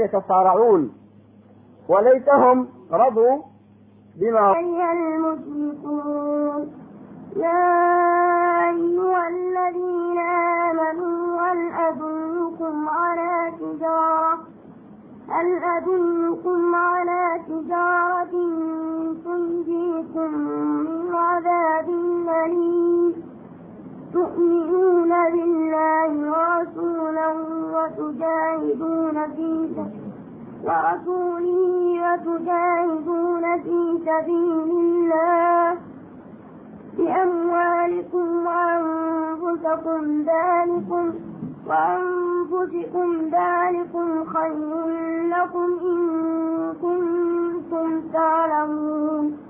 يتصارعون. وليتهم رضوا بما أيها المشركون يا أيها الذين آمنوا هل أدلكم على تجارة؟ هل أدلكم على تجارة تنجيكم من عذاب أليم؟ تؤمنون بالله ورسوله وتجاهدون في ورسوله وتجاهدون في سبيل الله بأموالكم وأنفسكم ذلكم وأنفسكم ذلكم خير لكم إن كنتم تعلمون.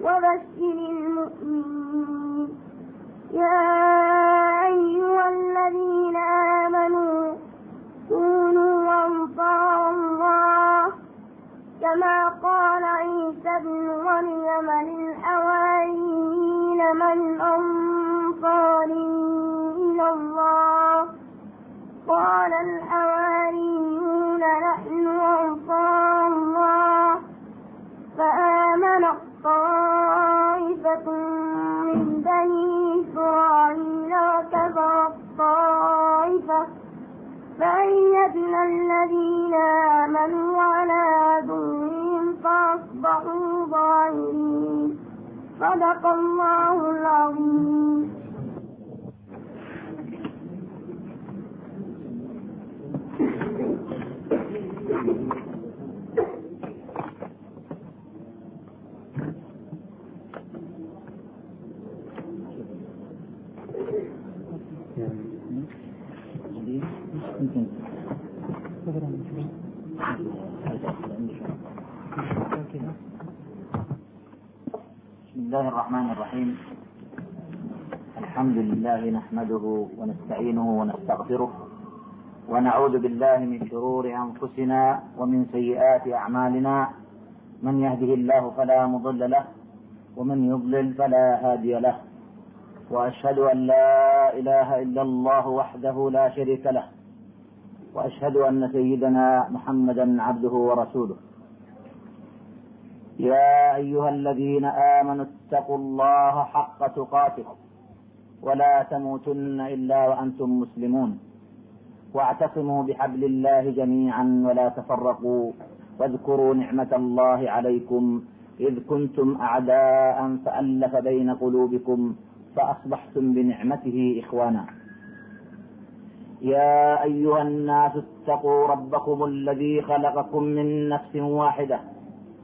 وبشر المؤمنين. يا أيها الذين آمنوا كونوا أنصار الله كما قال عيسى ابن مريم للحواريين من أنصاري إلى الله. قال الحواريون نحن أنصار الذين آمنوا على عدوهم فأصبحوا ظاهرين صدق الله العظيم. الله الرحمن الرحيم. الحمد لله نحمده ونستعينه ونستغفره ونعوذ بالله من شرور أنفسنا ومن سيئات أعمالنا. من يهده الله فلا مضل له ومن يضلل فلا هادي له. وأشهد أن لا إله إلا الله وحده لا شريك له. وأشهد أن سيدنا محمدا عبده ورسوله. يا أيها الذين آمنوا اتقوا الله حق تقاته ولا تموتن إلا وأنتم مسلمون واعتصموا بحبل الله جميعا ولا تفرقوا واذكروا نعمة الله عليكم إذ كنتم أعداء فألف بين قلوبكم فأصبحتم بنعمته إخوانا. يا أيها الناس اتقوا ربكم الذي خلقكم من نفس واحدة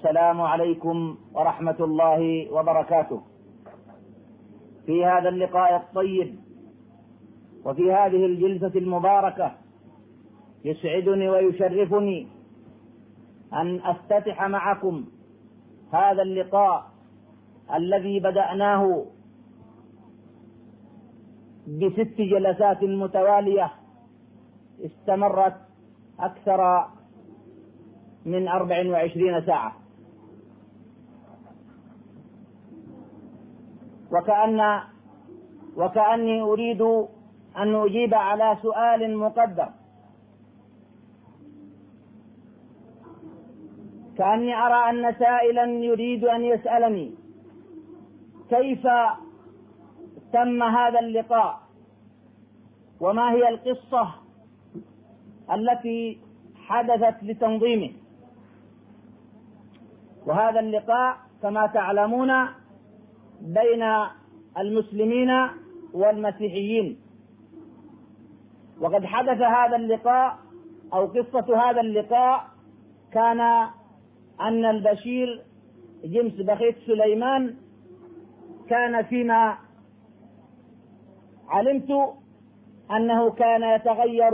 السلام عليكم ورحمة الله وبركاته. في هذا اللقاء الطيب وفي هذه الجلسة المباركة يسعدني ويشرفني أن أفتتح معكم هذا اللقاء الذي بدأناه بست جلسات متوالية استمرت أكثر من أربع وعشرين ساعة وكأن وكأني أريد أن أجيب على سؤال مقدر كأني أرى أن سائلا يريد أن يسألني كيف تم هذا اللقاء؟ وما هي القصة التي حدثت لتنظيمه؟ وهذا اللقاء كما تعلمون بين المسلمين والمسيحيين. وقد حدث هذا اللقاء أو قصة هذا اللقاء كان أن البشير جيمس بخيت سليمان كان فيما علمت أنه كان يتغير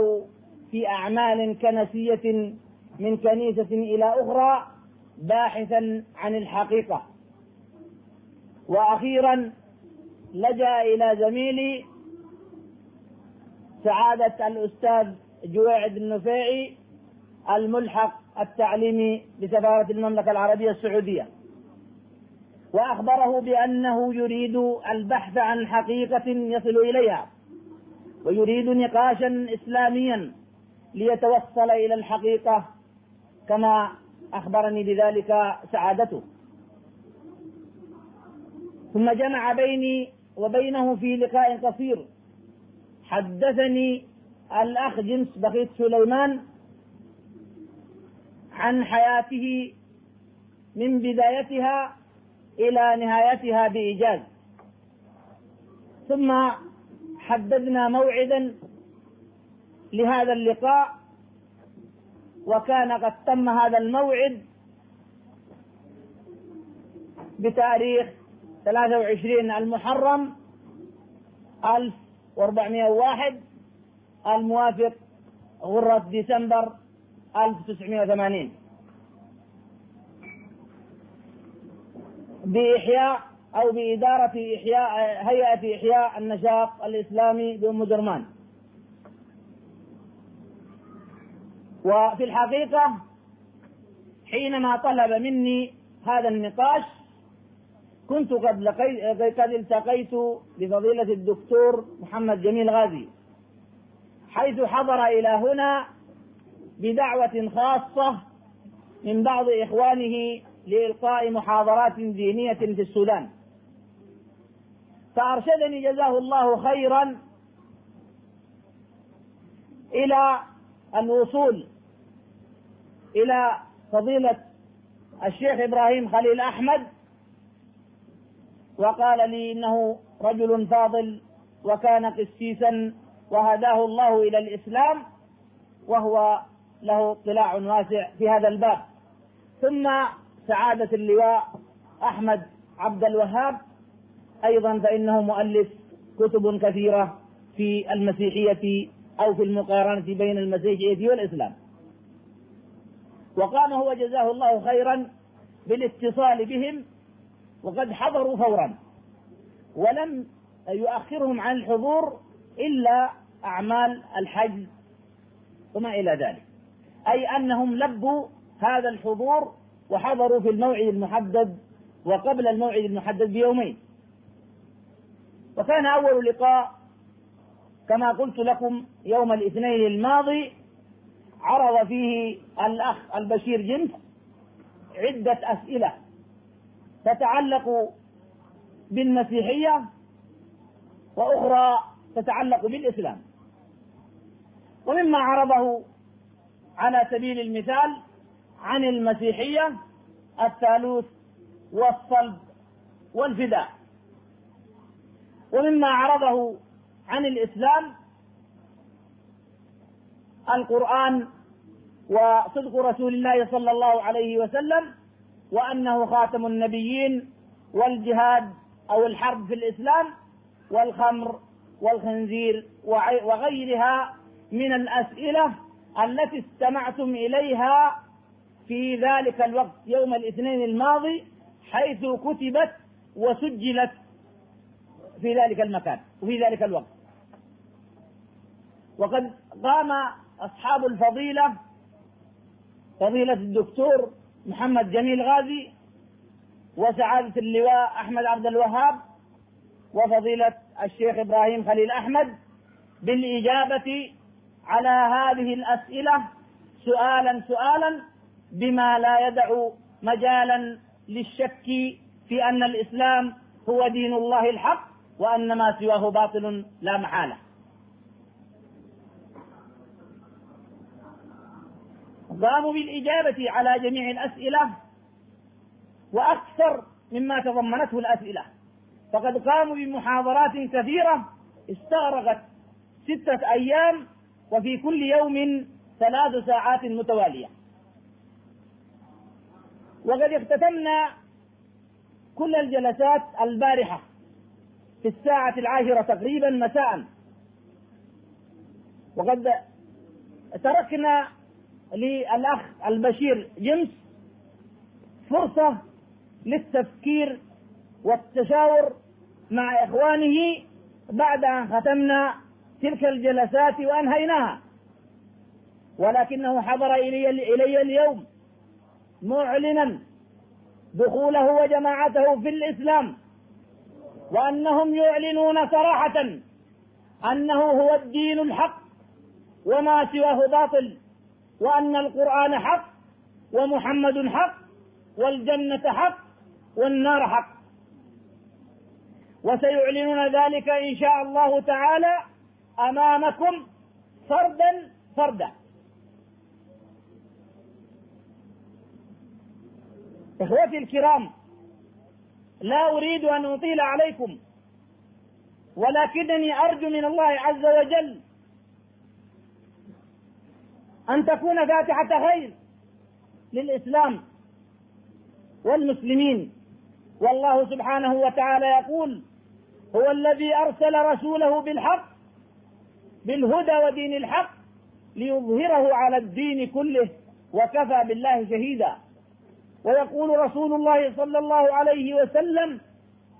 في أعمال كنسية من كنيسة إلى أخرى باحثا عن الحقيقة. وأخيرا لجأ إلى زميلي سعادة الأستاذ جويعد النفيعي الملحق التعليمي بسفاره المملكة العربية السعودية. وأخبره بأنه يريد البحث عن حقيقة يصل إليها ويريد نقاشا اسلاميا ليتوصل إلى الحقيقة كما أخبرني بذلك سعادته. ثم جمع بيني وبينه في لقاء قصير. حدثني الأخ جنس بقيت سليمان عن حياته من بدايتها إلى نهايتها بإيجاز. ثم حددنا موعدا لهذا اللقاء وكان قد تم هذا الموعد بتاريخ 23 المحرم 1401 الموافق غرة ديسمبر 1980 بإحياء أو بإدارة إحياء هيئة إحياء النشاط الإسلامي بأم درمان وفي الحقيقة حينما طلب مني هذا النقاش كنت قد لقيت قد التقيت بفضيلة الدكتور محمد جميل غازي حيث حضر إلى هنا بدعوة خاصة من بعض إخوانه لإلقاء محاضرات دينية في السودان. فأرشدني جزاه الله خيرا إلى الوصول إلى فضيلة الشيخ إبراهيم خليل أحمد وقال لي إنه رجل فاضل وكان قسيسا وهداه الله إلى الإسلام وهو له اطلاع واسع في هذا الباب. ثم سعادة اللواء أحمد عبد الوهاب أيضا فإنه مؤلف كتب كثيرة في المسيحية أو في المقارنة بين المسيحية والإسلام. وقام هو جزاه الله خيرا بالاتصال بهم وقد حضروا فورا. ولم يؤخرهم عن الحضور إلا أعمال الحج وما إلى ذلك. أي أنهم لبوا هذا الحضور وحضروا في الموعد المحدد وقبل الموعد المحدد بيومين. وكان أول لقاء كما قلت لكم يوم الاثنين الماضي عرض فيه الأخ البشير جنس عدة أسئلة تتعلق بالمسيحية وأخرى تتعلق بالإسلام. ومما عرضه على سبيل المثال عن المسيحية الثالوث والصلب والفداء. ومما عرضه عن الإسلام القرآن وصدق رسول الله صلى الله عليه وسلم وأنه خاتم النبيين والجهاد أو الحرب في الإسلام والخمر والخنزير وغيرها من الأسئلة التي استمعتم إليها في ذلك الوقت يوم الاثنين الماضي حيث كتبت وسجلت في ذلك المكان وفي ذلك الوقت. وقد قام أصحاب الفضيلة فضيلة الدكتور محمد جميل غازي وسعادة اللواء أحمد عبد الوهاب وفضيلة الشيخ إبراهيم خليل أحمد بالإجابة على هذه الأسئلة سؤالا سؤالا بما لا يدع مجالا للشك في أن الإسلام هو دين الله الحق وأن ما سواه باطل لا محالة. قاموا بالإجابة على جميع الأسئلة وأكثر مما تضمنته الأسئلة. فقد قاموا بمحاضرات كثيرة استغرقت ستة أيام وفي كل يوم ثلاث ساعات متوالية. وقد اختتمنا كل الجلسات البارحة في الساعة العاشرة تقريبا مساء. وقد تركنا للأخ البشير جمس فرصة للتفكير والتشاور مع إخوانه بعد أن ختمنا تلك الجلسات وأنهيناها. ولكنه حضر إلي, إلي اليوم معلنا دخوله وجماعته في الإسلام وأنهم يعلنون صراحة أنه هو الدين الحق وما سواه باطل. وأن القرآن حق ومحمد حق والجنة حق والنار حق. وسيعلنون ذلك إن شاء الله تعالى أمامكم فردا فردا. إخوتي الكرام لا أريد أن أطيل عليكم ولكنني أرجو من الله عز وجل أن تكون فاتحة خير للإسلام والمسلمين. والله سبحانه وتعالى يقول هو الذي أرسل رسوله بالحق بالهدى ودين الحق ليظهره على الدين كله وكفى بالله شهيدا. ويقول رسول الله صلى الله عليه وسلم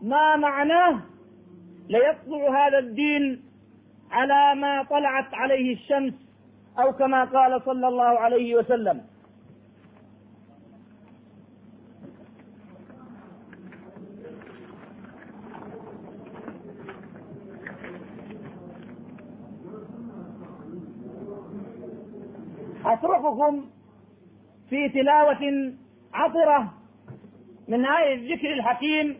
ما معناه ليطلع هذا الدين على ما طلعت عليه الشمس أو كما قال صلى الله عليه وسلم. أترككم في تلاوة عطرة من آية الذكر الحكيم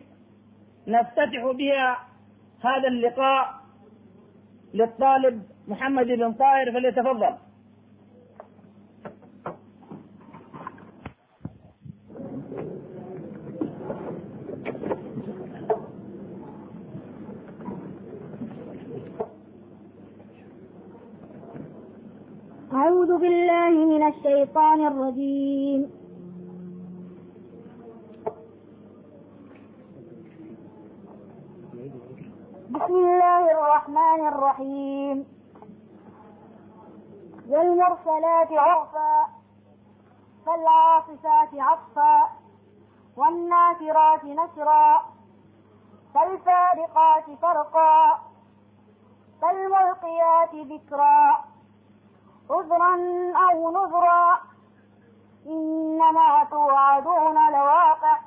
نفتتح بها هذا اللقاء للطالب محمد بن طاهر فليتفضل أعوذ بالله من الشيطان الرجيم. بسم الله الرحمن الرحيم. والمرسلات عرفا فالعاصفات عصفا والناشرات نشرا فالفارقات فرقا فالملقيات ذكرا. عذرا أو نذرا إنما توعدون لواقع.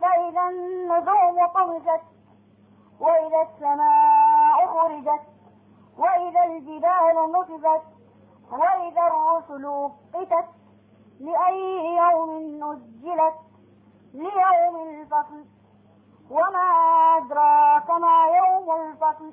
فإذا النجوم طمست وإذا السماء خرجت وإذا الجبال نصبت وإذا الرسل أقتت لأي يوم نجلت ليوم الفصل. وما أدراك ما يوم الفصل.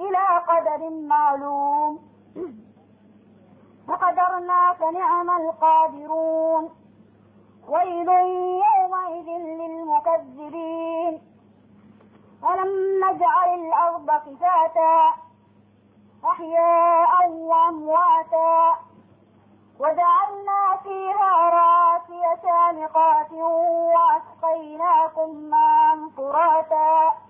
إلى قدر معلوم. فقدرنا فنعم القادرون. ويل يومئذ للمكذبين. ألم نجعل الأرض كفاتا. أحياء وأمواتا. وجعلنا فيها راسي سامقات وأسقيناكم ماء فراتا.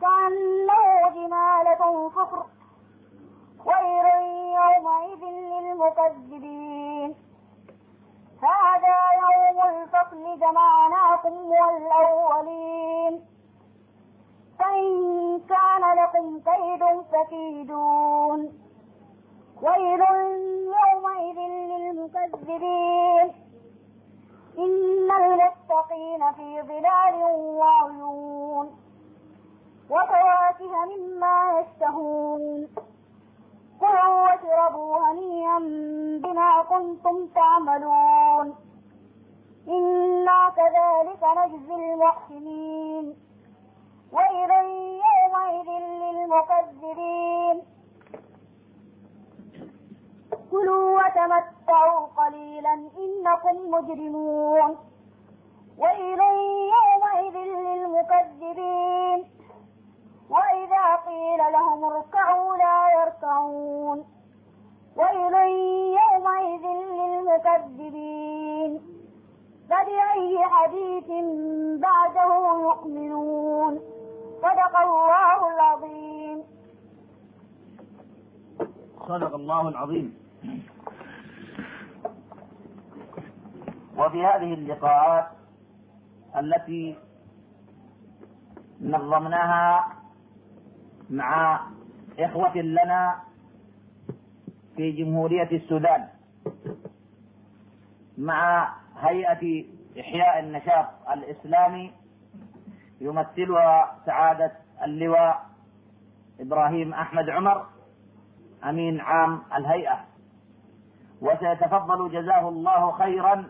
كأنه جمالة صفر ويل يومئذ للمكذبين. هذا يوم الفصل جمعناكم والأولين. فإن كان لكم كيد فكيدون. ويل يومئذ للمكذبين. إن المتقين في ظلال وعيون. وفواكه مما يشتهون. كلوا واشربوا هنيئا بما كنتم تعملون. إنا كذلك نجزي المحسنين. ويل يومئذ للمكذبين. كلوا وتمتعوا قليلا إنكم مجرمون. ويل يومئذ للمكذبين. وإذا قيل لهم اركعوا لا يركعون. ويل يومئذ للمكذبين. فبأي حديث بعده يؤمنون؟ صدق الله العظيم. صدق الله العظيم. وفي هذه اللقاءات التي نظمناها مع إخوة لنا في جمهورية السودان مع هيئة إحياء النشاط الإسلامي يمثلها سعادة اللواء إبراهيم أحمد عمر أمين عام الهيئة. وسيتفضل جزاه الله خيرا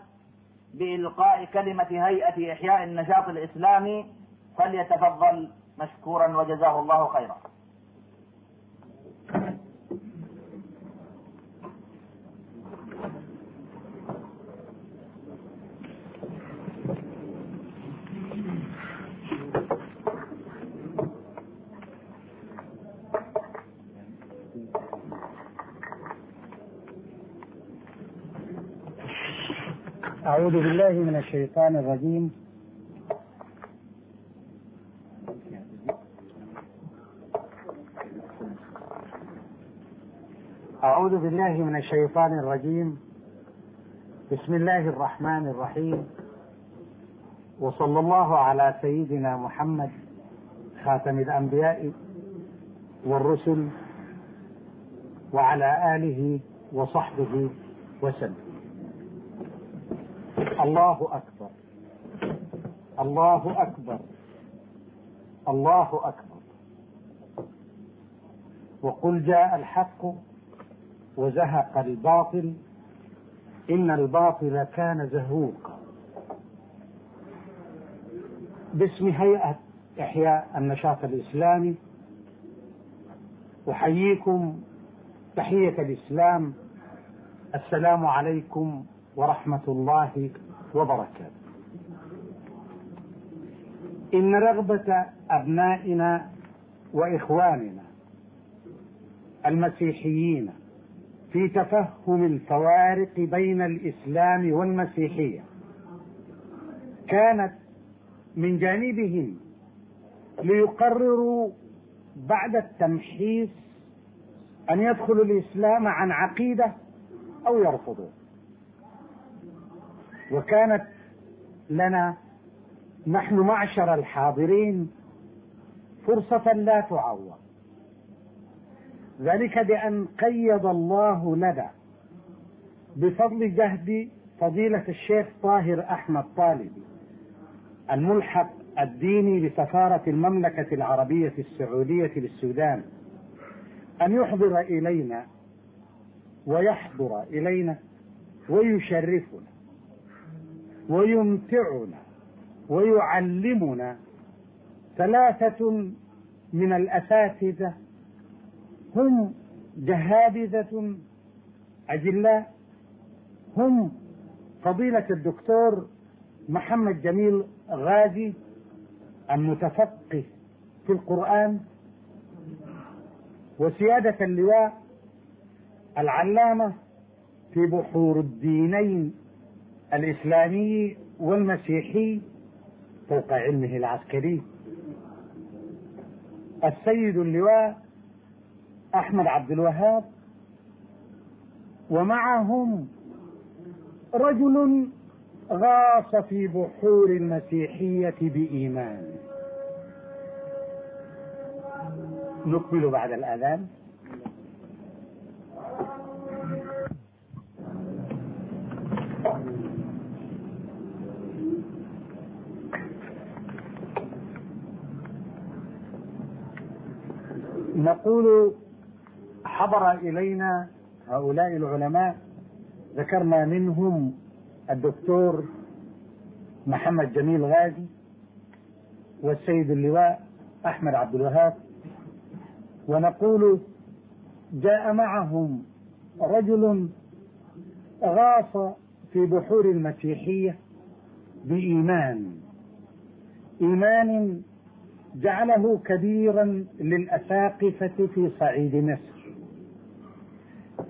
بإلقاء كلمة هيئة إحياء النشاط الإسلامي فليتفضل مشكورا وجزاه الله خيرا. أعوذ بالله من الشيطان الرجيم. أعوذ بالله من الشيطان الرجيم. بسم الله الرحمن الرحيم. وصلى الله على سيدنا محمد خاتم الأنبياء والرسل وعلى آله وصحبه وسلم. الله أكبر. الله أكبر. الله أكبر. وقل جاء الحق وزهق الباطل. إن الباطل كان زهوقا. باسم هيئة إحياء النشاط الإسلامي أحييكم تحية الإسلام. السلام عليكم ورحمة الله وبركاته. إن رغبة أبنائنا وإخواننا المسيحيين في تفهم الفوارق بين الإسلام والمسيحية كانت من جانبهم ليقرروا بعد التمحيص أن يدخلوا الإسلام عن عقيدة أو يرفضوه. وكانت لنا نحن معشر الحاضرين فرصة لا تعوض. ذلك بأن قيض الله لنا بفضل جهد فضيلة الشيخ طاهر أحمد طالبي الملحق الديني بسفارة المملكة العربية السعودية للسودان أن يحضر إلينا ويحضر إلينا ويشرفنا. ويمتعنا ويعلمنا ثلاثة من الأساتذة هم جهابذة أجلاء هم فضيلة الدكتور محمد جميل غازي المتفقه في القرآن وسيادة اللواء العلامة في بحور الدينين الإسلامي والمسيحي فوق علمه العسكري. السيد اللواء أحمد عبد الوهاب ومعهم رجل غاص في بحور المسيحية بإيمان. نكمل بعد الأذان. نقول حضر إلينا هؤلاء العلماء ذكرنا منهم الدكتور محمد جميل غازي والسيد اللواء أحمد عبد الوهاب. ونقول جاء معهم رجل غاص في بحور المسيحية بإيمان. إيمان جعله كبيرا للأساقفة في صعيد مصر.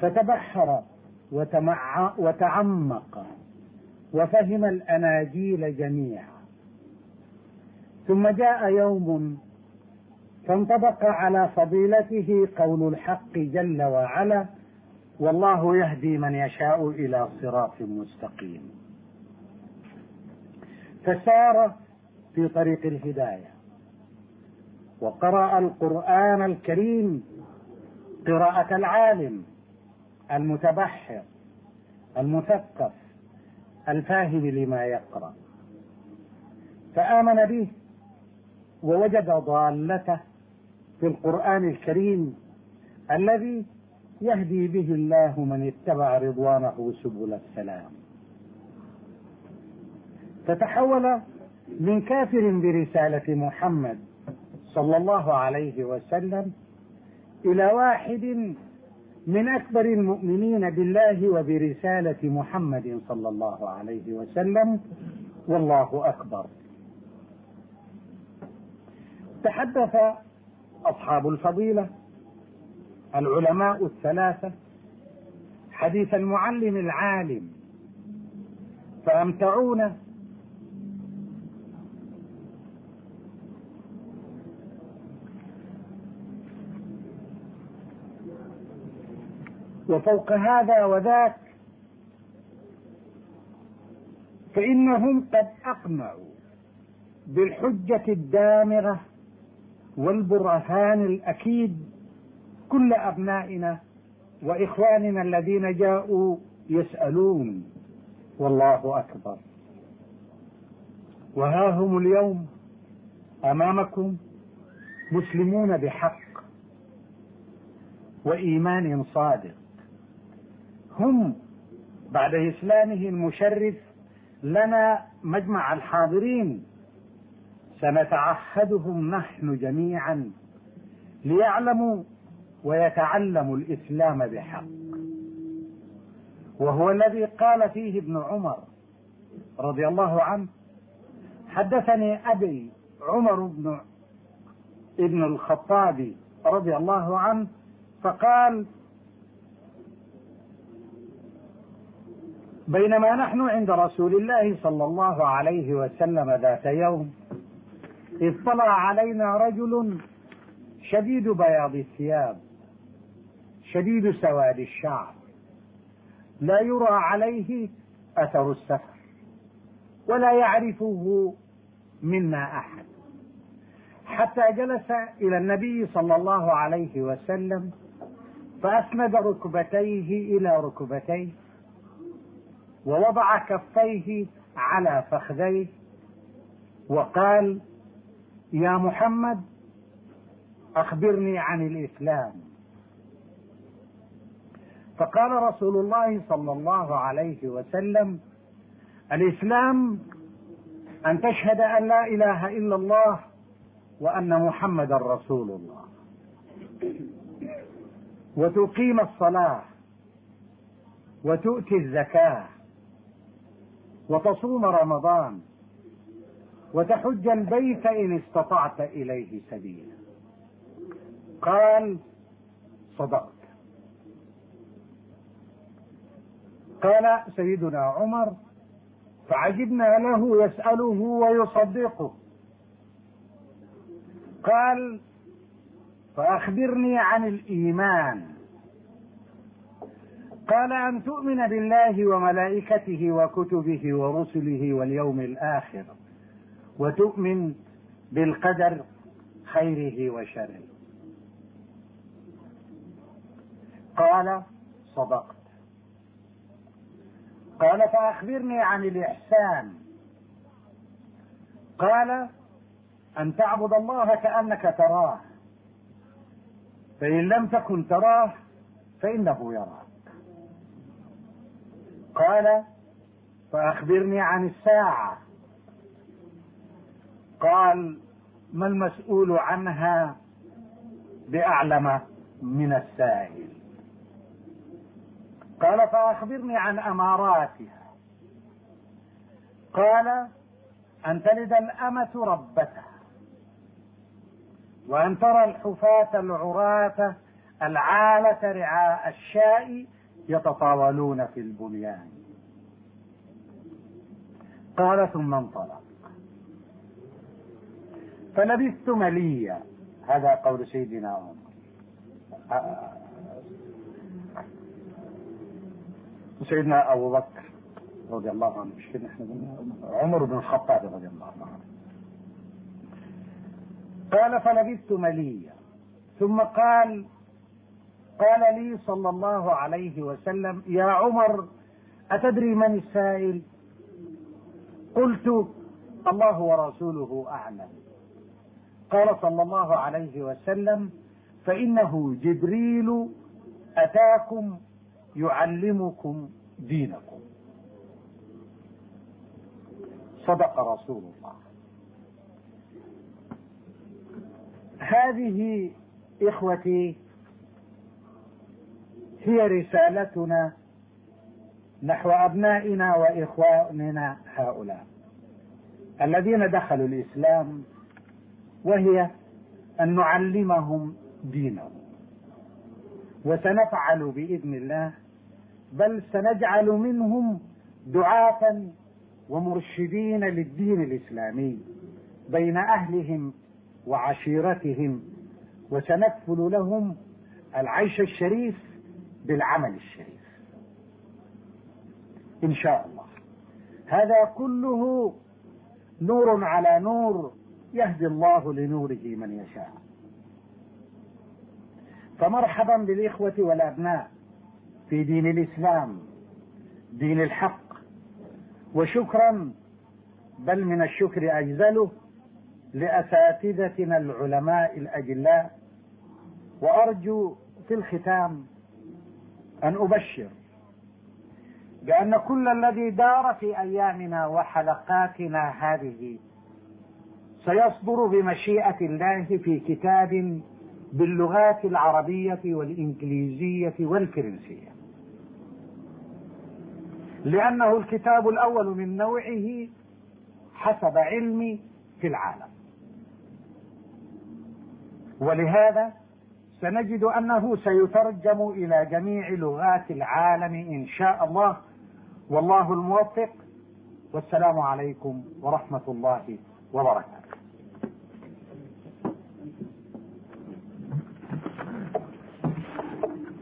فتبحر وتمع وتعمق وفهم الأناجيل جميعا. ثم جاء يوم فانطبق على فضيلته قول الحق جل وعلا والله يهدي من يشاء إلى صراط مستقيم. فسار في طريق الهداية. وقرأ القرآن الكريم قراءة العالم المتبحر المثقف الفاهم لما يقرأ. فآمن به ووجد ضالته في القرآن الكريم الذي يهدي به الله من اتبع رضوانه سبل السلام. فتحول من كافر برسالة محمد صلى الله عليه وسلم إلى واحد من أكبر المؤمنين بالله وبرسالة محمد صلى الله عليه وسلم والله أكبر. تحدث أصحاب الفضيلة العلماء الثلاثة حديث المعلم العالم فأمتعونا وفوق هذا وذاك فإنهم قد أقنعوا بالحجة الدامغة والبرهان الأكيد كل أبنائنا وإخواننا الذين جاءوا يسألون والله أكبر. وها هم اليوم أمامكم مسلمون بحق وإيمان صادق. هم بعد إسلامه المشرف لنا مجمع الحاضرين. سنتعهدهم نحن جميعا ليعلموا ويتعلموا الإسلام بحق. وهو الذي قال فيه ابن عمر رضي الله عنه حدثني أبي عمر بن ابن الخطاب رضي الله عنه فقال بينما نحن عند رسول الله صلى الله عليه وسلم ذات يوم اذ طلع علينا رجل شديد بياض الثياب شديد سواد الشعر لا يرى عليه أثر السفر ولا يعرفه منا أحد. حتى جلس إلى النبي صلى الله عليه وسلم فأسند ركبتيه إلى ركبتيه ووضع كفيه على فخذيه وقال يا محمد أخبرني عن الإسلام. فقال رسول الله صلى الله عليه وسلم الإسلام أن تشهد أن لا إله إلا الله وأن محمدا رسول الله. وتقيم الصلاة وتؤتي الزكاة وتصوم رمضان وتحج البيت إن استطعت إليه سبيلا. قال صدقت. قال سيدنا عمر فعجبنا له يسأله ويصدقه. قال فأخبرني عن الإيمان. قال أن تؤمن بالله وملائكته وكتبه ورسله واليوم الآخر وتؤمن بالقدر خيره وشره. قال صدقت. قال فأخبرني عن الإحسان. قال أن تعبد الله كأنك تراه. فإن لم تكن تراه فإنه يراك. قال فأخبرني عن الساعة. قال ما المسؤول عنها بأعلم من السائل؟ قال فأخبرني عن أماراتها. قال أن تلد الأمة ربتها وأن ترى الحفاة العراة العالة رعاء الشاء يتطاولون في البنيان. قال ثم انطلق. فلبثت مليا هذا قول سيدنا عمر. سيدنا أبو بكر رضي الله عنه مش إحنا عمر بن الخطاب رضي الله عنه. قال فلبثت مليا ثم قال قال لي صلى الله عليه وسلم يا عمر أتدري من السائل؟ قلت الله ورسوله أعلم. قال صلى الله عليه وسلم فإنه جبريل أتاكم يعلمكم دينكم. صدق رسول الله. هذه إخوتي هي رسالتنا نحو أبنائنا وإخواننا هؤلاء الذين دخلوا الإسلام وهي أن نعلمهم دينهم. وسنفعل بإذن الله بل سنجعل منهم دعاة ومرشدين للدين الإسلامي بين أهلهم وعشيرتهم وسنكفل لهم العيش الشريف بالعمل الشريف. إن شاء الله. هذا كله نور على نور يهدي الله لنوره من يشاء. فمرحبا بالإخوة والأبناء في دين الإسلام دين الحق. وشكرا بل من الشكر أجزله لأساتذتنا العلماء الأجلاء. وأرجو في الختام أن أبشر بأن كل الذي دار في أيامنا وحلقاتنا هذه سيصدر بمشيئة الله في كتاب باللغات العربية والإنجليزية والفرنسية. لأنه الكتاب الأول من نوعه حسب علمي في العالم. ولهذا سنجد أنه سيترجم إلى جميع لغات العالم إن شاء الله. والله الموفق. والسلام عليكم ورحمة الله وبركاته.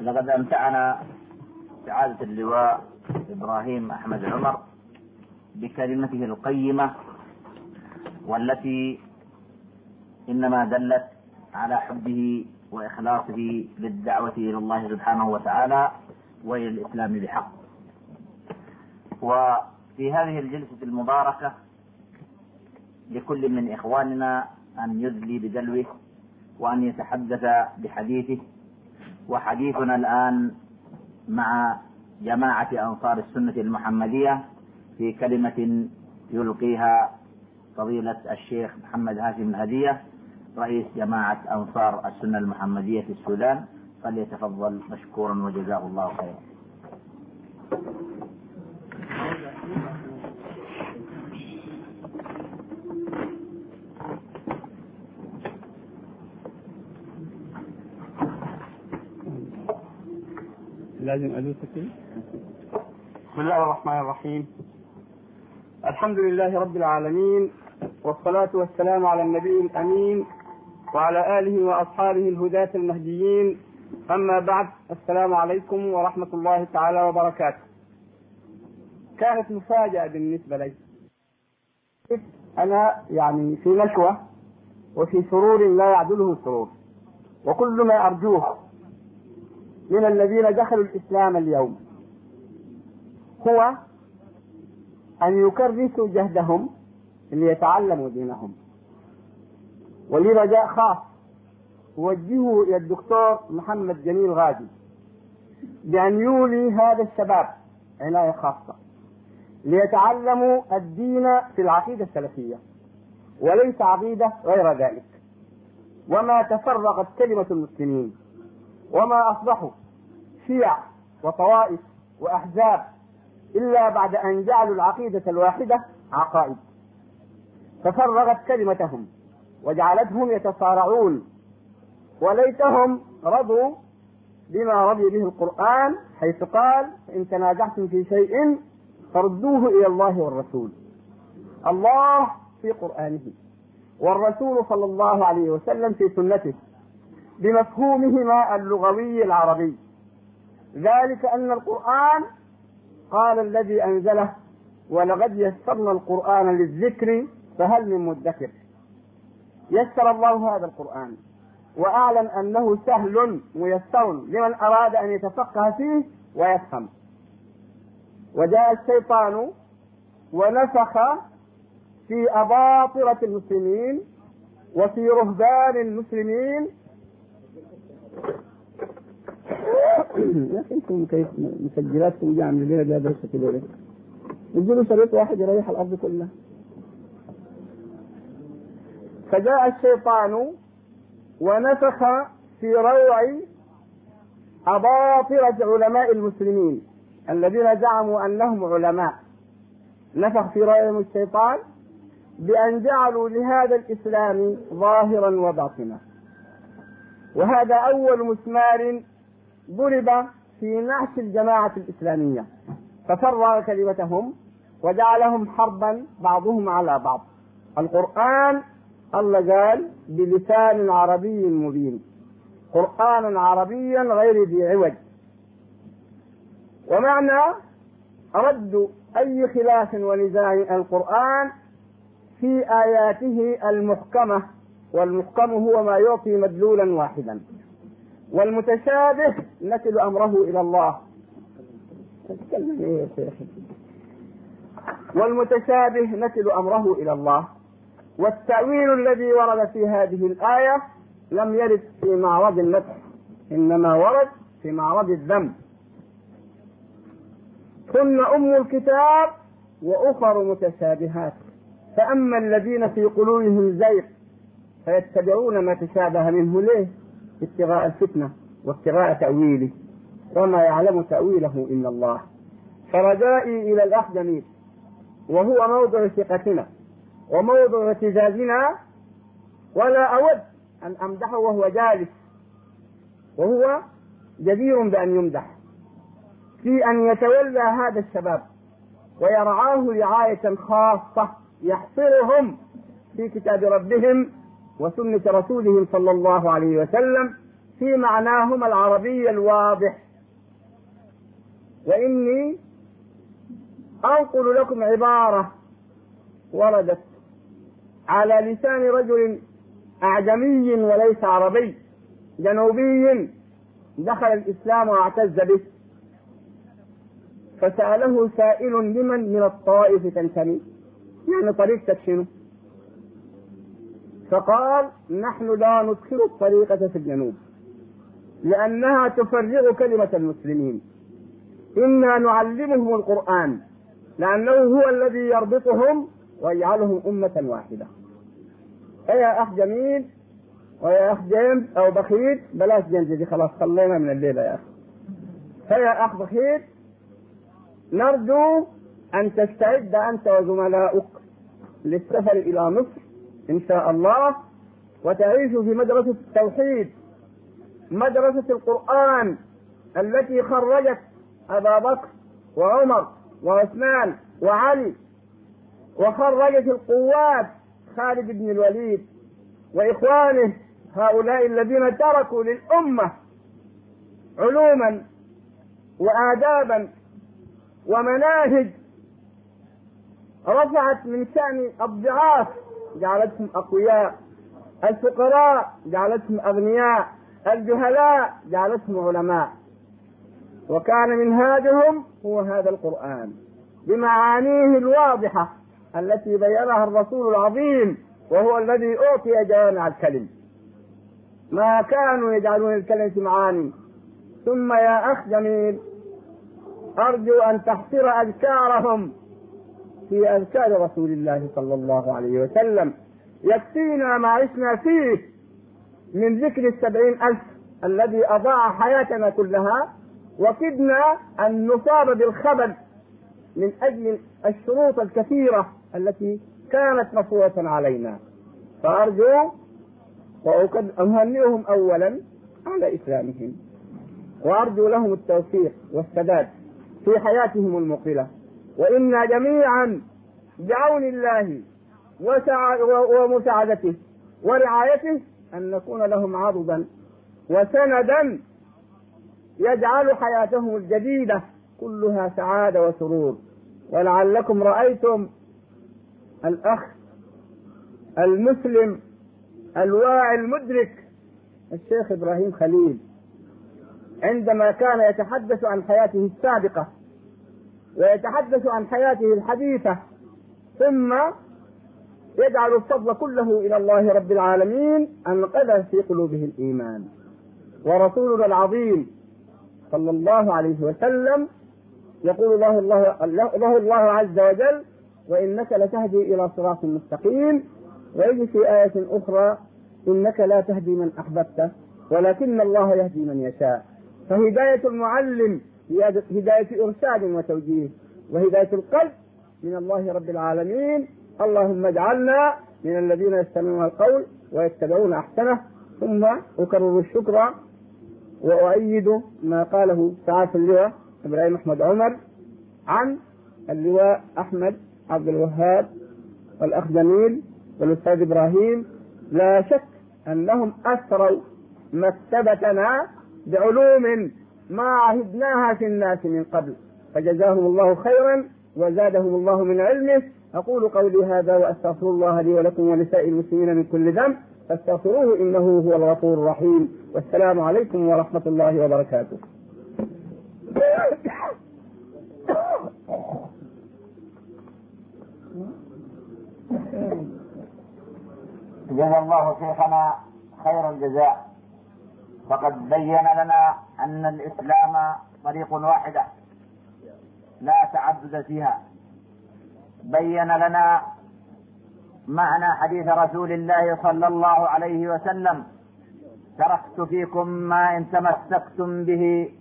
لقد أمتعنا سعادة اللواء إبراهيم أحمد عمر بكلمته القيمة والتي إنما دلت على حبه وإخلاصه للدعوة إلى الله سبحانه وتعالى وإلى الإسلام بحق. وفي هذه الجلسة المباركة لكل من إخواننا أن يدلي بدلوه وأن يتحدث بحديثه وحديثنا الآن مع جماعة أنصار السنة المحمدية في كلمة يلقيها فضيلة الشيخ محمد هاشم الهدية رئيس جماعة أنصار السنة المحمدية في السودان فليتفضل مشكورا وجزاه الله خيرا. لازم بسم الله الرحمن الرحيم. الحمد لله رب العالمين والصلاة والسلام على النبي الأمين وعلى آله وأصحابه الهداة المهديين. أما بعد السلام عليكم ورحمة الله تعالى وبركاته. كانت مفاجأة بالنسبة لي. أنا يعني في نشوة وفي سرور لا يعدله سرور وكل ما أرجوه من الذين دخلوا الإسلام اليوم هو أن يكرسوا جهدهم ليتعلموا دينهم. ولي رجاء خاص. أوجهه إلى الدكتور محمد جميل غازي بأن يولي هذا الشباب عناية خاصة ليتعلموا الدين في العقيدة السلفية وليس عقيدة غير ذلك. وما تفرقت كلمة المسلمين وما أصبحوا شيع وطوائف وأحزاب إلا بعد أن جعلوا العقيدة الواحدة عقائد. ففرغت كلمتهم وجعلتهم يتصارعون وليتهم رضوا بما رضي به القرآن حيث قال إن تنازعتم في شيء فردوه إلى الله والرسول. الله في قرآنه والرسول صلى الله عليه وسلم في سنته بمفهومهما اللغوي العربي. ذلك أن القرآن قال الذي أنزله ولقد يسرنا القرآن للذكر فهل من مدكر؟ يسر الله هذا القرآن وأعلم أنه سهل ميسر لمن أراد أن يتفقه فيه ويفهم وجاء الشيطان ونفخ في أباطرة المسلمين وفي رهبان المسلمين يا أخي أنتم كيف مسجلاتكم دي عاملين بيها درس كده؟ ادوا شريط واحد يريح الأرض كلها. فجاء الشيطان ونفخ في روع أباطرة علماء المسلمين الذين زعموا أنهم علماء. نفخ في روعهم الشيطان بأن جعلوا لهذا الإسلام ظاهرا وباطنا. وهذا أول مسمار ضرب في نعش الجماعة الإسلامية. ففرغ كلمتهم وجعلهم حربا بعضهم على بعض. القرآن الله قال بلسان عربي مبين. قرآنا عربيا غير ذي عوج. ومعنى رد أي خلاف ونزاع القرآن في آياته المحكمة والمحكم هو ما يعطي مدلولا واحدا. والمتشابه نكل أمره إلى الله. والمتشابه نكل أمره إلى الله. والتأويل الذي ورد في هذه الآية لم يرد في معرض المدح إنما ورد في معرض الذم هن أم الكتاب وأخر متشابهات. فأما الذين في قلوبهم زيغ فيتبعون ما تشابه منه ليه؟ ابتغاء الفتنة وابتغاء تأويله. وما يعلم تأويله إلا الله. فرجائي إلى الأخ وهو موضع ثقتنا. وموضع اعتزازنا ولا أود أن أمدحه وهو جالس وهو جدير بأن يمدح في أن يتولى هذا الشباب ويرعاه رعاية خاصة يحصرهم في كتاب ربهم وسنة رسولهم صلى الله عليه وسلم في معناهما العربي الواضح. وإني أنقل لكم عبارة وردت على لسان رجل أعجمي وليس عربي جنوبي دخل الإسلام واعتز به. فسأله سائل لمن من الطائف تنتمي؟ يعني طريقتك شنو فقال نحن لا ندخل الطريقة في الجنوب لأنها تفرغ كلمة المسلمين. إنا نعلمهم القرآن لأنه هو الذي يربطهم ويجعلهم أمة واحدة. يا أخ جميل ويا أخ جيمس أو بخيت بلاش جيمس دي خلاص خلينا من الليلة يا أخي فيا أخ بخيت نرجو أن تستعد أنت وزملائك للسفر إلى مصر إن شاء الله وتعيش في مدرسة التوحيد مدرسة القرآن التي خرجت أبا بكر وعمر وعثمان وعلي وخرجت القوات خالد بن الوليد وإخوانه هؤلاء الذين تركوا للأمة علوما وآدابا ومناهج رفعت من شأن الضعاف جعلتهم أقوياء الفقراء جعلتهم أغنياء الجهلاء جعلتهم علماء. وكان منهاجهم هو هذا القرآن بمعانيه الواضحة التي بينها الرسول العظيم وهو الذي أعطي جوامع الكلم. ما كانوا يجعلون الكلمة معاني. ثم يا أخ جميل أرجو أن تحصر أذكارهم في أذكار رسول الله صلى الله عليه وسلم. يكفينا ما عشنا فيه من ذكر السبعين ألف الذي أضاع حياتنا كلها وكدنا أن نصاب بالخبل من أجل الشروط الكثيرة التي كانت مفروضة علينا. فأرجو وأهنئهم أولا على إسلامهم. وأرجو لهم التوفيق والسداد في حياتهم المقبلة. وإنا جميعا بعون الله ومساعدته ورعايته أن نكون لهم عضدا وسندا يجعل حياتهم الجديدة كلها سعادة وسرور. ولعلكم رأيتم الأخ المسلم الواعي المدرك الشيخ إبراهيم خليل. عندما كان يتحدث عن حياته السابقة ويتحدث عن حياته الحديثة ثم يجعل الفضل كله إلى الله رب العالمين أنقذ في قلوبه الإيمان. ورسولنا العظيم صلى الله عليه وسلم يقول له الله له الله عز وجل وإنك لتهدي إلى صراط مستقيم. ويجي في آية أخرى إنك لا تهدي من أحببت ولكن الله يهدي من يشاء. فهداية المعلم هي هداية إرشاد وتوجيه. وهداية القلب من الله رب العالمين. اللهم اجعلنا من الذين يستمعون القول ويتبعون أحسنه. ثم أكرر الشكر وأؤيد ما قاله سعادة اللواء إبراهيم أحمد عمر عن اللواء أحمد عبد الوهاب والأخ جميل والأستاذ إبراهيم لا شك أنهم أثروا مكتبتنا بعلوم ما عهدناها في الناس من قبل. فجزاهم الله خيرا وزادهم الله من علمه. أقول قولي هذا وأستغفر الله لي ولكم ولسائر المسلمين من كل ذنب. فاستغفروه إنه هو الغفور الرحيم. والسلام عليكم ورحمة الله وبركاته. جزا الله شيخنا خير الجزاء. فقد بين لنا أن الإسلام طريق واحدة لا تعدد فيها. بين لنا معنى حديث رسول الله صلى الله عليه وسلم تركت فيكم ما إن تمسكتم به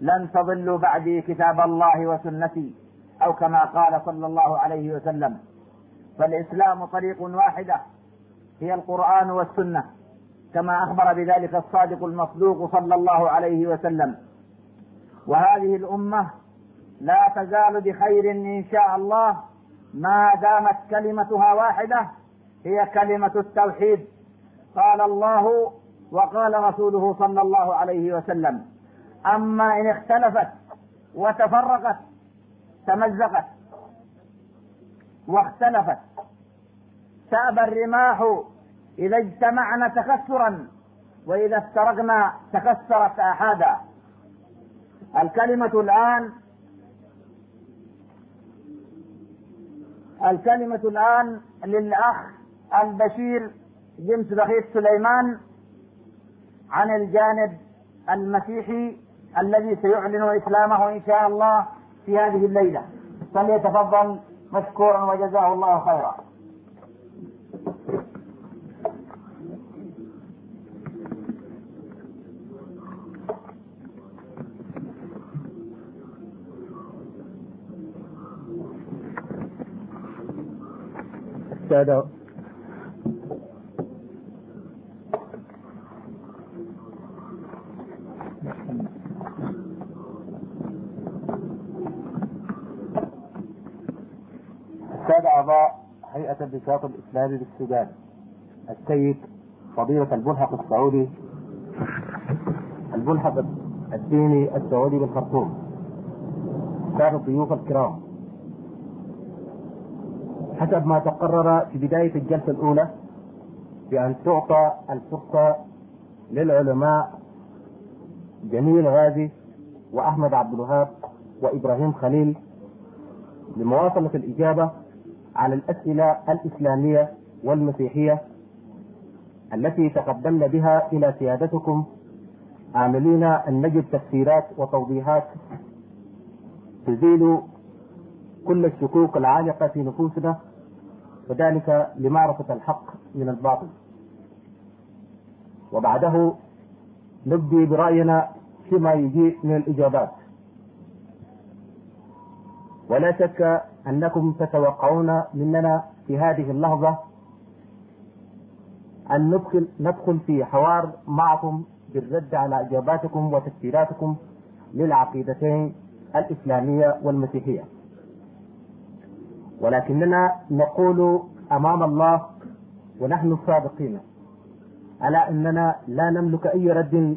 لن تضلوا بعدي كتاب الله وسنتي أو كما قال صلى الله عليه وسلم فالإسلام طريق واحدة هي القرآن والسنة كما أخبر بذلك الصادق المصدوق صلى الله عليه وسلم. وهذه الأمة لا تزال بخير إن شاء الله ما دامت كلمتها واحدة هي كلمة التوحيد. قال الله وقال رسوله صلى الله عليه وسلم أما إن اختلفت وتفرقت تمزقت واختلفت. تاب الرماح إذا اجتمعنا تكسرا وإذا افترقنا تكسرت آحادا. الكلمة الآن الكلمة الآن للأخ البشير جيمس بخيت سليمان عن الجانب المسيحي الذي سيعلن إسلامه إن شاء الله في هذه الليلة. فليتفضل. مشكورا وجزاه الله خيرا. السادة النشاط الإسلامي بالسودان. السيد فضيلة الملحق السعودي الملحق الديني السعودي بالخرطوم السادة الضيوف الكرام. حسب ما تقرر في بداية الجلسة الأولى بأن تعطى الفرصة للعلماء جميل غازي وأحمد عبد الوهاب وإبراهيم خليل لمواصلة الإجابة على الأسئلة الإسلامية والمسيحية التي تقدمنا بها إلى سيادتكم. عاملين أن نجد تفسيرات وتوضيحات تزيل كل الشكوك العالقة في نفوسنا وذلك لمعرفة الحق من الباطل. وبعده نبدي برأينا فيما يجيء من الإجابات. ولا شك أنكم تتوقعون مننا في هذه اللحظة أن ندخل ندخل في حوار معكم بالرد على إجاباتكم وتفسيراتكم للعقيدتين الإسلامية والمسيحية. ولكننا نقول أمام الله ونحن صادقين على أننا لا نملك أي رد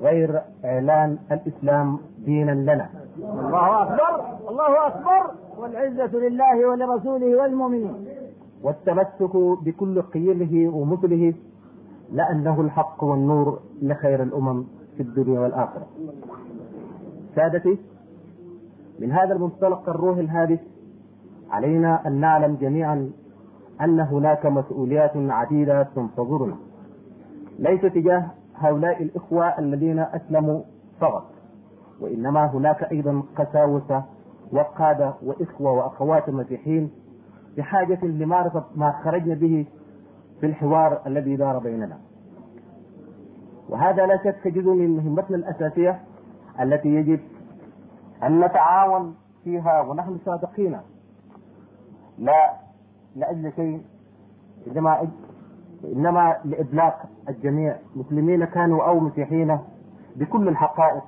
غير إعلان الإسلام دينا لنا. الله أكبر الله أكبر. والعزة لله ولرسوله والمؤمنين. والتمسك بكل قيمه ومثله لأنه الحق والنور لخير الأمم في الدنيا والآخرة. سادتي من هذا المنطلق الروح الهادف علينا أن نعلم جميعا أن هناك مسؤوليات عديدة تنتظرنا. ليس تجاه هؤلاء الإخوة الذين أسلموا فقط. وإنما هناك أيضا قساوسة وقادة وإخوة وأخوات مسيحيين بحاجة لمعرفة ما خرجنا به في الحوار الذي دار بيننا. وهذا لا شك جزء من مهمتنا الأساسية التي يجب أن نتعاون فيها ونحن صادقين. لا لأجل شيء إنما إنما لإبلاغ الجميع. مسلمين كانوا أو مسيحيين بكل الحقائق.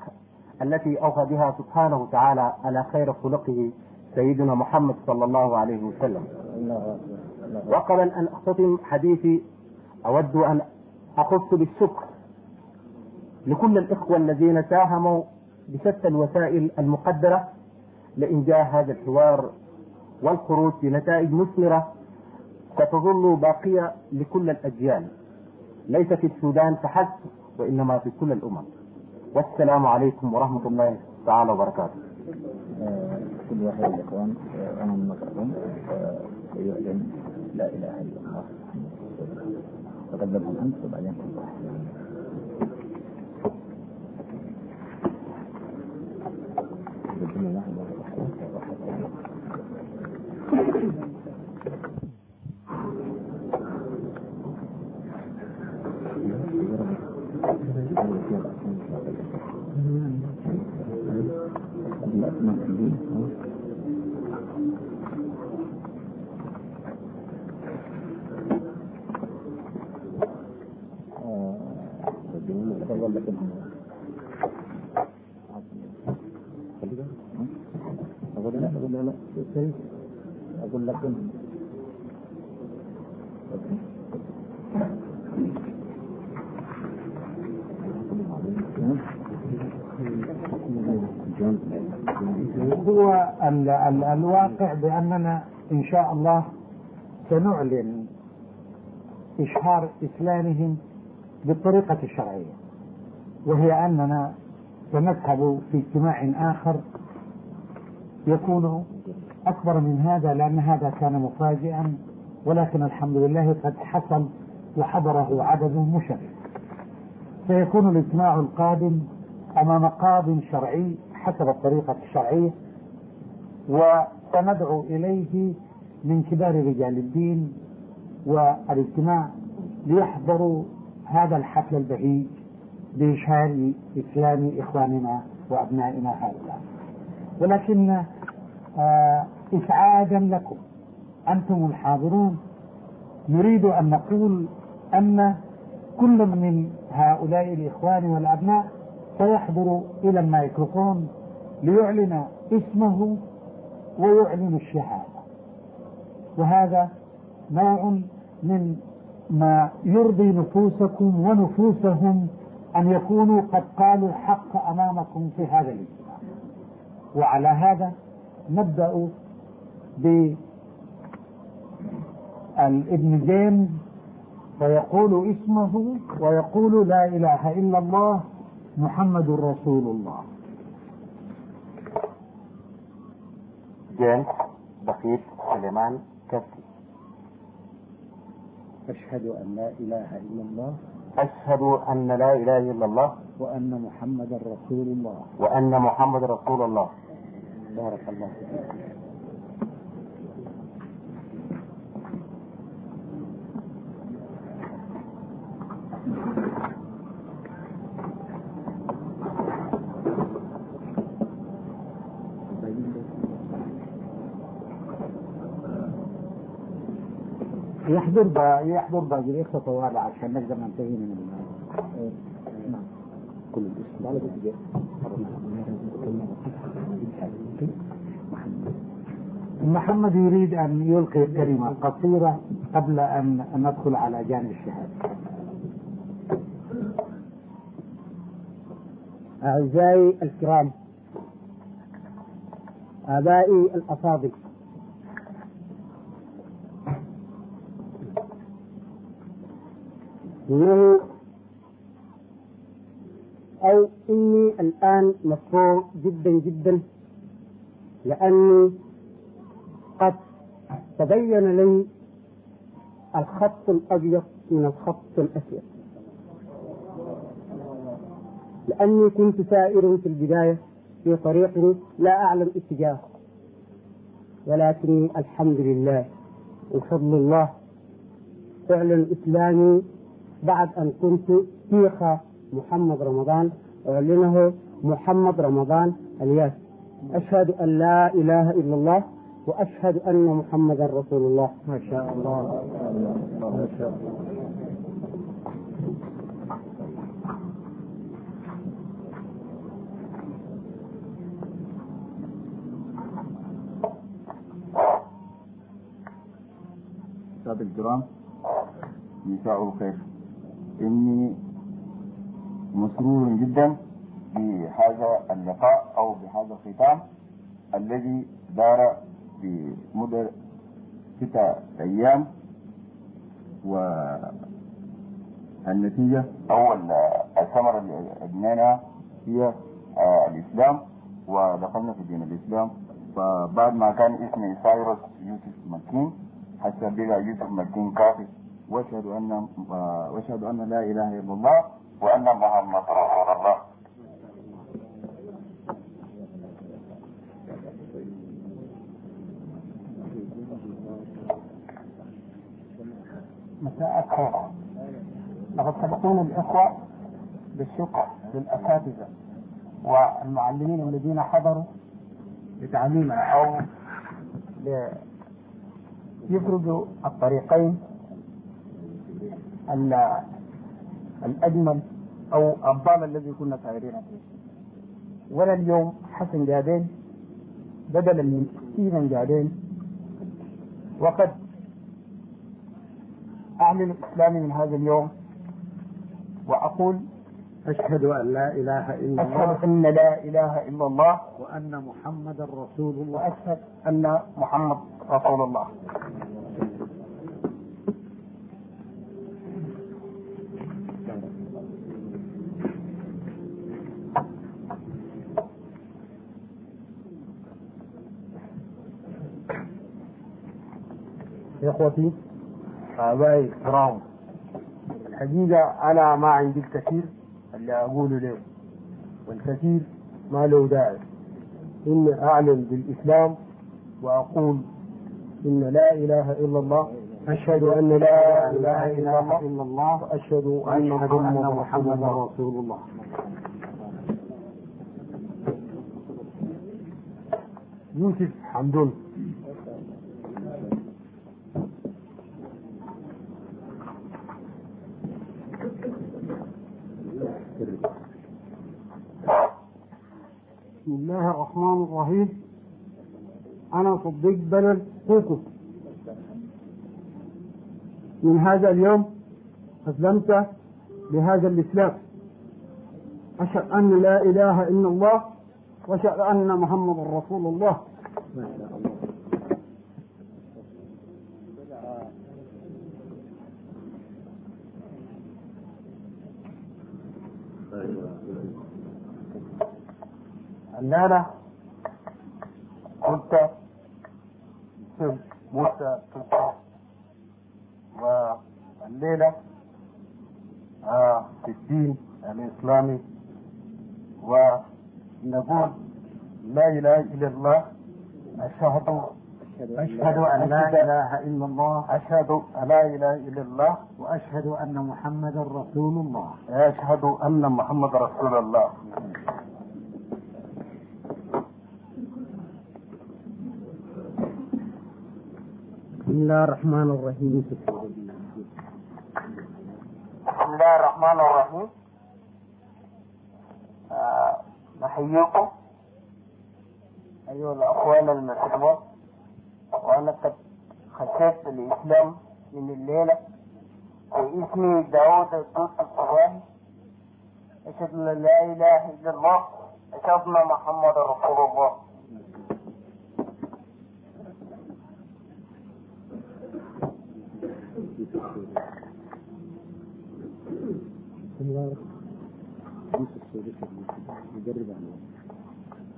التي أوحى بها سبحانه وتعالى على خير خلقه سيدنا محمد صلى الله عليه وسلم. وقبل أن أختتم حديثي أود أن أخص بالشكر لكل الإخوة الذين ساهموا بشتى الوسائل المقدرة لإنجاح هذا الحوار والخروج بنتائج مثمرة ستظل باقية لكل الأجيال. ليس في السودان فحسب وإنما في كل الأمم. والسلام عليكم ورحمة الله تعالى وبركاته. كل واحد من الإخوان أمام الميكروفون ويعلن لا إله إلا الله تقدمهم أنت وبعدين كل واحد أقول لكم هو ال ال الواقع بأننا إن شاء الله سنعلن إشهار إسلامهم بالطريقة الشرعية وهي أننا سنذهب في اجتماع آخر يكون أكبر من هذا لأن هذا كان مفاجئا ولكن الحمد لله قد حصل وحضره عدد مشرف. سيكون الاجتماع القادم أمام قاض شرعي حسب الطريقة الشرعية وسندعو إليه من كبار رجال الدين والاجتماع ليحضروا هذا الحفل البهيج بإشهار إسلام إخواننا وأبنائنا هؤلاء. ولكن آه إسعادا لكم. أنتم الحاضرون. نريد أن نقول أن كل من هؤلاء الإخوان والأبناء سيحضر إلى الميكروفون ليعلن اسمه ويعلن الشهادة. وهذا نوع من ما يرضي نفوسكم ونفوسهم أن يكونوا قد قالوا الحق أمامكم في هذا الإجتماع. وعلى هذا نبدأ بالابن جيمس فيقول اسمه ويقول لا إله إلا الله محمد رسول الله. جيمس بخيت سليمان كفتي أشهد أن لا إله إلا الله. أشهد أن لا إله إلا الله. وأن محمدا رسول الله. وأن محمد رسول الله. بارك الله فيك. يحضر با يحضر باقي طوال عشان نقدر ننتهي من ال- نعم. كل الاسم على بس محمد يريد أن يلقي كلمة قصيرة قبل أن ندخل على جانب الشهادة أعزائي الكرام آبائي الأفاضل إنه أو إني الآن مسرور جدا جدا لأني قد تبين لي الخط الأبيض من الخط الأسود. لأني كنت سائر في البداية في طريق لا أعلم اتجاه ولكني الحمد لله وفضل الله أعلن إسلامي بعد أن كنت شيخ محمد رمضان أعلنه محمد رمضان الياس. أشهد أن لا إله إلا الله وأشهد أن محمدا رسول الله. ما شاء الله. ما شاء الله. الكرام مساء الخير. إني مسرور جدا بهذا اللقاء أو بهذا الختام الذي دار بمدة ستة أيام والنتيجة أو الثمرة اللي هي آه، الإسلام ودخلنا في دين الإسلام. فبعد ما كان اسمي سايروس يوسف مكين حتى بقى يوسف مكين كافي. واشهد أن آه، واشهد أن لا إله إلا الله وأن محمد رسول الله. مساء الخير. لقد سبقونا الإخوة بالشكر للأساتذة والمعلمين الذين حضروا لتعليمنا أو يفرضوا الطريقين ال- الأجمل أو الضال الذي كنا سائرين فيه. ولا اليوم حسن جادين بدلا من ستينا جادين. وقد أعلن إسلامي من هذا اليوم وأقول أشهد أن لا إله إلا الله أشهد أن لا إله إلا الله وأن محمدا رسول الله. وأشهد أن محمد رسول الله. إخوتي آبائي الكرام. الحقيقة أنا ما عندي الكثير اللي أقوله له والكثير ما له داعي. إني أعلن بالإسلام وأقول إن لا إله إلا الله أشهد أن لا إله إلا الله وأشهد أن محمدا رسول الله. يوسف حمدون. بسم الله الرحمن الرحيم. أنا صديق بلد كوكو من هذا اليوم أسلمت بهذا الإسلام. أشهد أن لا إله إلا الله وأشهد أن محمد رسول الله. ما شاء الله. الليلة كنت اسم موسى تلقى والليلة آه في الدين الإسلامي. ونقول لا إله إلا الله أشهد أشهد أن لا إله إلا الله. أشهد أن لا إله إلا الله. وأشهد أن محمدا رسول الله. أشهد أن محمد رسول الله. بسم الله الرحمن الرحيم بسم الله الرحمن الرحيم نحييكم أيها الأخوان المسلمون وأنا قد خشيت الإسلام من الليلة واسمي داود الدوس الصباحي أشهد أن لا إله إلا الله أشهد أن محمد رسول الله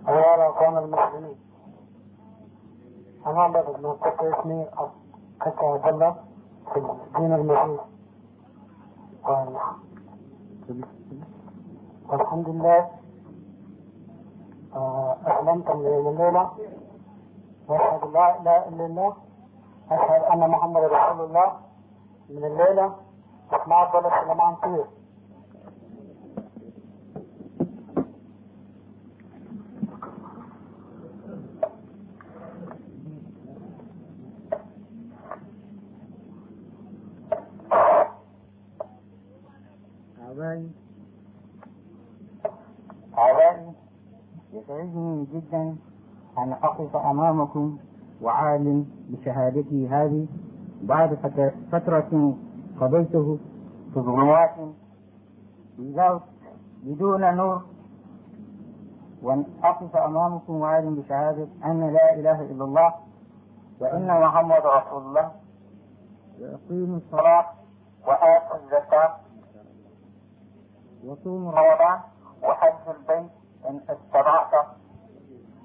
أيها الأخوان المسلمين أنا بدأت من قصة اسمي حتى الله في الدين المسيح والحمد لله آه، أسلمت من يوم الليلة. وأشهد أن لا إله إلا الله. أشهد أن محمد رسول الله. من الليلة مع عبد الله سليمان طير يسعدني جدا. أن أقف أمامكم وعالم بشهادتي هذه. بعد فت- فترة قضيته في ظلمات بدون نور وأن أقف أمامكم وعالم بشهادة أن لا إله إلا الله وإن محمد رسول الله. وأقيم الصلاة وآتوا الزكاة وصوم رمضان وحج البيت إن استطعت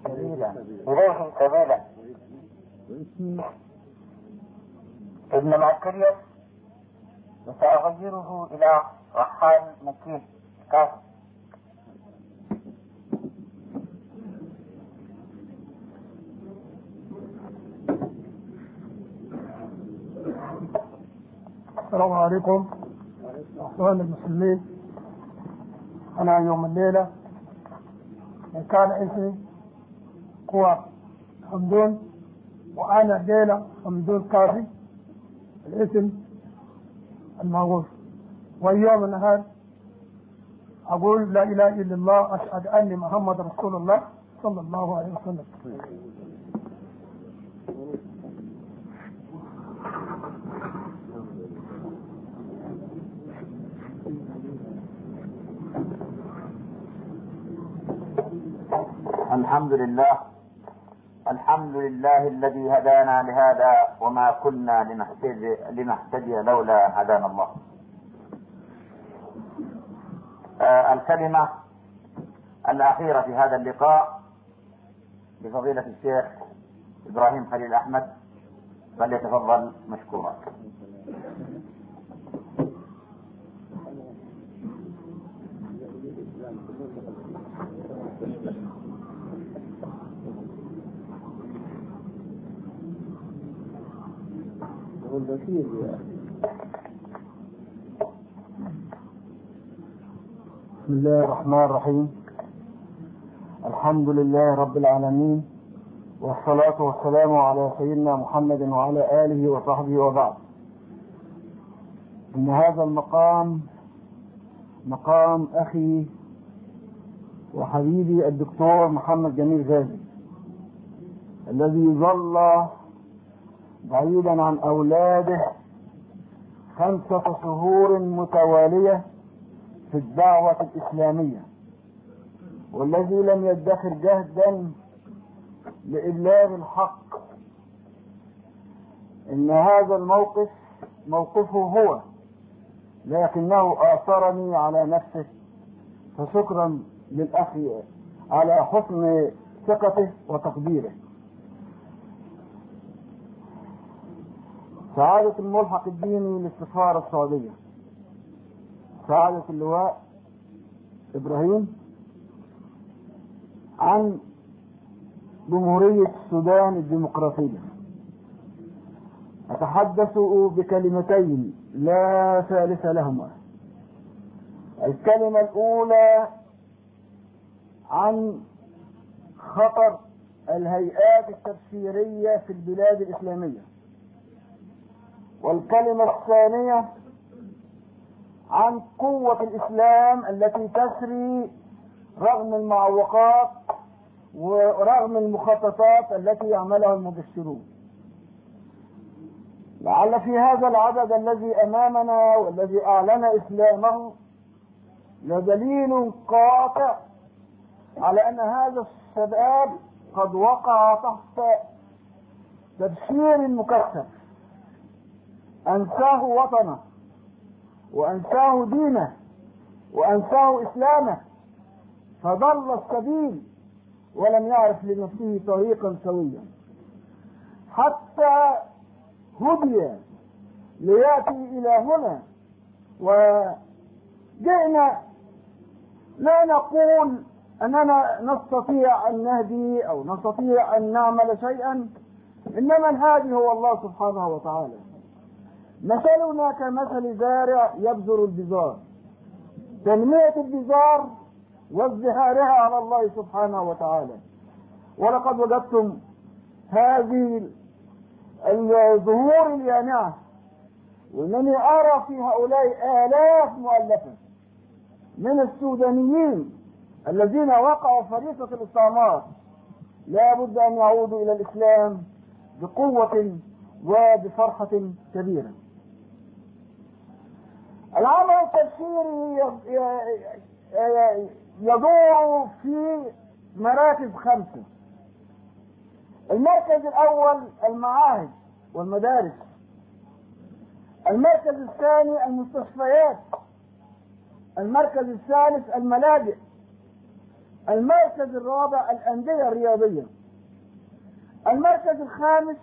سبيلا. إليه سبيلا. ابن ماكريوس وسأغيره إلى رحال مكين. كاف السلام عليكم. أخوان المسلمين. أنا يوم الليلة. كان اسمي هو حمدون وأنا ليلة حمدون كافي. الاسم المعروف. واليوم النهار أقول لا إله إلا الله أشهد أني محمد رسول الله صلى الله عليه وسلم. الحمد لله الحمد لله الذي هدانا لهذا وما كنا لنهتدي, لنهتدي لولا هدانا الله. آه الكلمة الأخيرة في هذا اللقاء لفضيلة الشيخ إبراهيم خليل أحمد فليتفضل مشكورا. بسم الله الرحمن الرحيم. الحمد لله رب العالمين والصلاة والسلام على سيدنا محمد وعلى آله وصحبه وبعد. إن هذا المقام مقام أخي وحبيبي الدكتور محمد جميل غازي الذي ظل بعيدا عن أولاده خمسة شهور متوالية في الدعوة الإسلامية. والذي لم يدخر جهدا لإبلاغ الحق. إن هذا الموقف موقفه هو لكنه آثرني على نفسه. فشكرا للأخ على حسن ثقته وتقديره. سعادة الملحق الديني للسفارة السعودية. سعادة اللواء إبراهيم عن جمهورية السودان الديمقراطية. أتحدث بكلمتين لا ثالث لهما. الكلمة الأولى عن خطر الهيئات التفسيرية في البلاد الإسلامية. والكلمة الثانية عن قوة الإسلام التي تسري رغم المعوقات ورغم المخططات التي يعملها المبشرون. لعل في هذا العدد الذي أمامنا والذي أعلن إسلامه لدليل قاطع على أن هذا الشباب قد وقع تحت تبشير مكثف. أنساه وطنه وأنساه دينه وأنساه إسلامه. فضل السبيل ولم يعرف لنفسه طريقا سويا. حتى هدي ليأتي إلى هنا. وجئنا لا نقول أننا نستطيع أن نهدي أو نستطيع أن نعمل شيئا إنما الهادي هو الله سبحانه وتعالى. مثلنا كمثل زارع يبذر البذار. تنمية البذار وازدهارها على الله سبحانه وتعالى. ولقد وجدتم هذه الظهور اليانعة. وانني ارى في هؤلاء آلاف مؤلفة من السودانيين الذين وقعوا فريسة الاستعمار لا بد أن يعودوا إلى الإسلام بقوة وبفرحة كبيرة. العمل التبشيري يدور في مراكز خمسة. المركز الأول المعاهد والمدارس. المركز الثاني المستشفيات. المركز الثالث الملاجئ. المركز الرابع الأندية الرياضية. المركز الخامس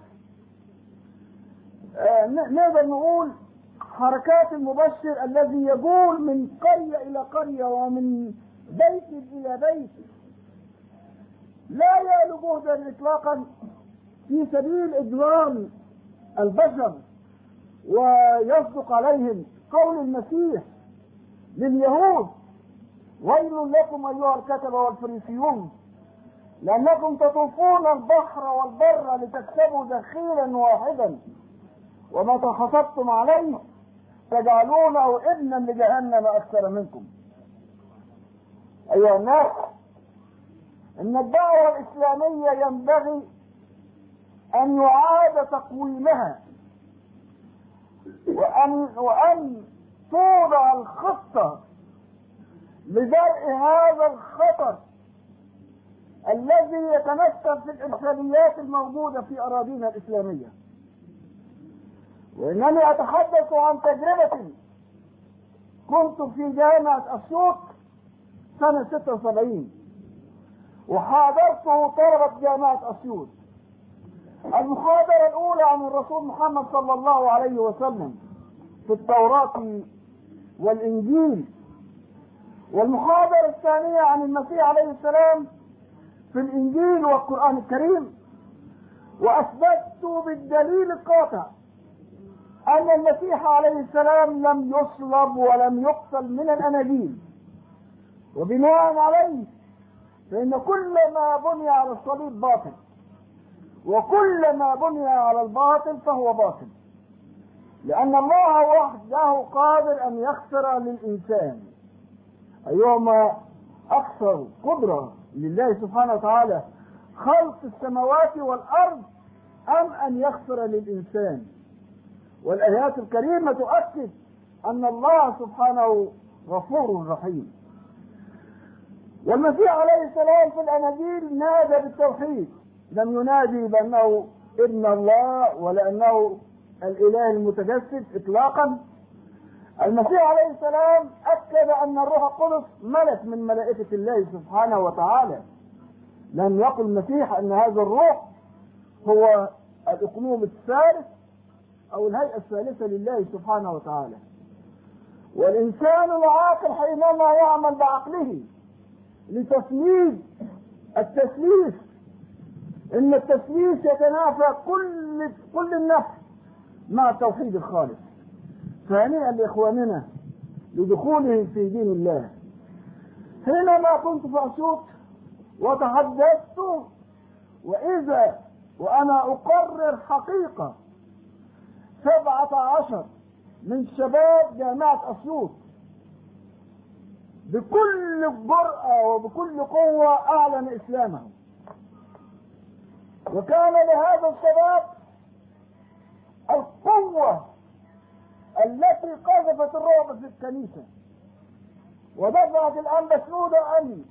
آه نقدر نقول حركات المبشر الذي يقول من قرية إلى قرية ومن بيت إلى بيت. لا يألو جهدا إطلاقا في سبيل إجرام البشر ويصدق عليهم قول المسيح لليهود. ويل لكم أيها الكتبة والفريسيون لأنكم تطوفون البحر والبر لتكسبوا دخيلا واحدا وما تحسبتم عليه تجعلونه ابنا لجهنم أكثر منكم. أيها الناس إن الدعوة الإسلامية ينبغي أن يعاد تقويمها وأن وأن توضع الخطة لدرء هذا الخطر الذي يتمثل في الارساليات الموجودة في أراضينا الإسلامية. وإنني أتحدث عن تجربة كنت في جامعة أسيوط سنة 76 وحاضرته طلبة جامعة أسيوط. المحاضرة الأولى عن الرسول محمد صلى الله عليه وسلم في التوراة والإنجيل. والمحاضرة الثانية عن المسيح عليه السلام في الإنجيل والقرآن الكريم. وأثبتت بالدليل القاطع أن المسيح عليه السلام لم يصلب ولم يقتل من الأناجيل وبناء عليه فإن كل ما بني على الصليب باطل. وكل ما بني على الباطل فهو باطل. لأن الله وحده قادر أن يغفر للإنسان. أيهما أكثر قدرة لله سبحانه وتعالى خلق السماوات والأرض أم أن يغفر للإنسان؟ والآيات الكريمة تؤكد أن الله سبحانه غفور رحيم. والمسيح عليه السلام في الأناجيل نادى بالتوحيد. لم ينادي بأنه ابن الله ولا أنه الإله المتجسد إطلاقا. المسيح عليه السلام أكد أن الروح القدس ملك من ملائكة الله سبحانه وتعالى. لم يقل المسيح أن هذا الروح هو الأقنوم الثالث أو الهيئة الثالثة لله سبحانه وتعالى. والإنسان العاقل حينما يعمل بعقله لتسليم التسليس إن التسليس يتنافى كل كل النفس مع التوحيد الخالص. ثانيا لإخواننا لدخولهم في دين الله. حينما كنت في أسيوط وتحدثت وإذا وأنا أقرر حقيقة سبعة عشر من شباب جامعة أسيوط. بكل جرأة وبكل قوة أعلن إسلامه وكان لهذا الشباب القوة التي قذفت الرعب في الكنيسة. ودفعت الأنبا سنودة أن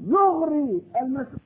يغري المسؤول